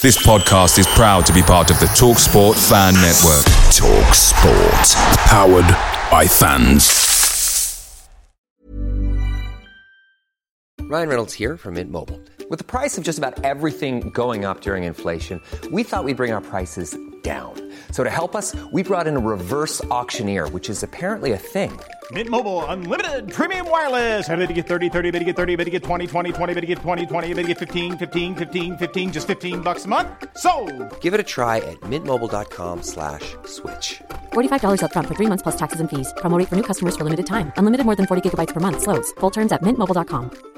This podcast is proud to be part of the Talk Sport Fan Network. Talk Sport. Powered by fans. Ryan Reynolds here from Mint Mobile. With the price of just about everything going up during inflation, we thought we'd bring our prices down. So to help us, we brought in a reverse auctioneer, which is apparently a thing. Mint Mobile unlimited premium wireless. Have to get 30, 30, bit to get 30, bit to get 20, 20, 20, bit to get 20, 20, bit to get 15, 15, 15, 15 just 15 bucks a month. So, Give it a try at mintmobile.com slash switch. $45 upfront for three months plus taxes and fees. Promo rate for new customers for limited time. Unlimited more than 40 gigabytes per month. Slows. Full terms at mintmobile.com.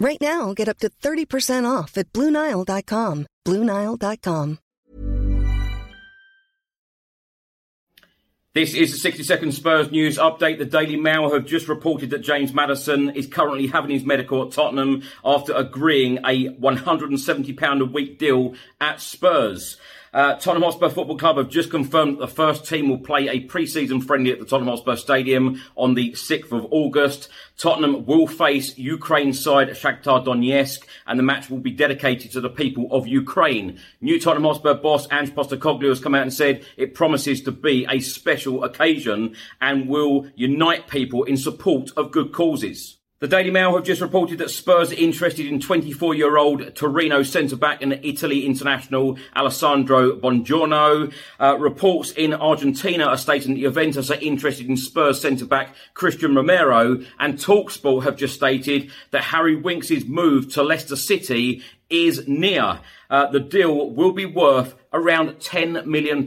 Right now, get up to 30% off at BlueNile.com. BlueNile.com. This is the 60 second Spurs news update. The Daily Mail have just reported that James Maddison is currently having his medical at Tottenham after agreeing a £170 a week deal at Spurs. Uh, Tottenham Hotspur Football Club have just confirmed that the first team will play a pre-season friendly at the Tottenham Hotspur Stadium on the 6th of August. Tottenham will face Ukraine side Shakhtar Donetsk and the match will be dedicated to the people of Ukraine. New Tottenham Hotspur boss Ange Postecoglou has come out and said it promises to be a special occasion and will unite people in support of good causes. The Daily Mail have just reported that Spurs are interested in 24-year-old Torino centre-back and Italy international Alessandro Buongiorno. Uh, reports in Argentina are stating that Juventus are interested in Spurs centre-back Cristian Romero, and Talksport have just stated that Harry Winks' move to Leicester City is near. Uh, the deal will be worth around 10 million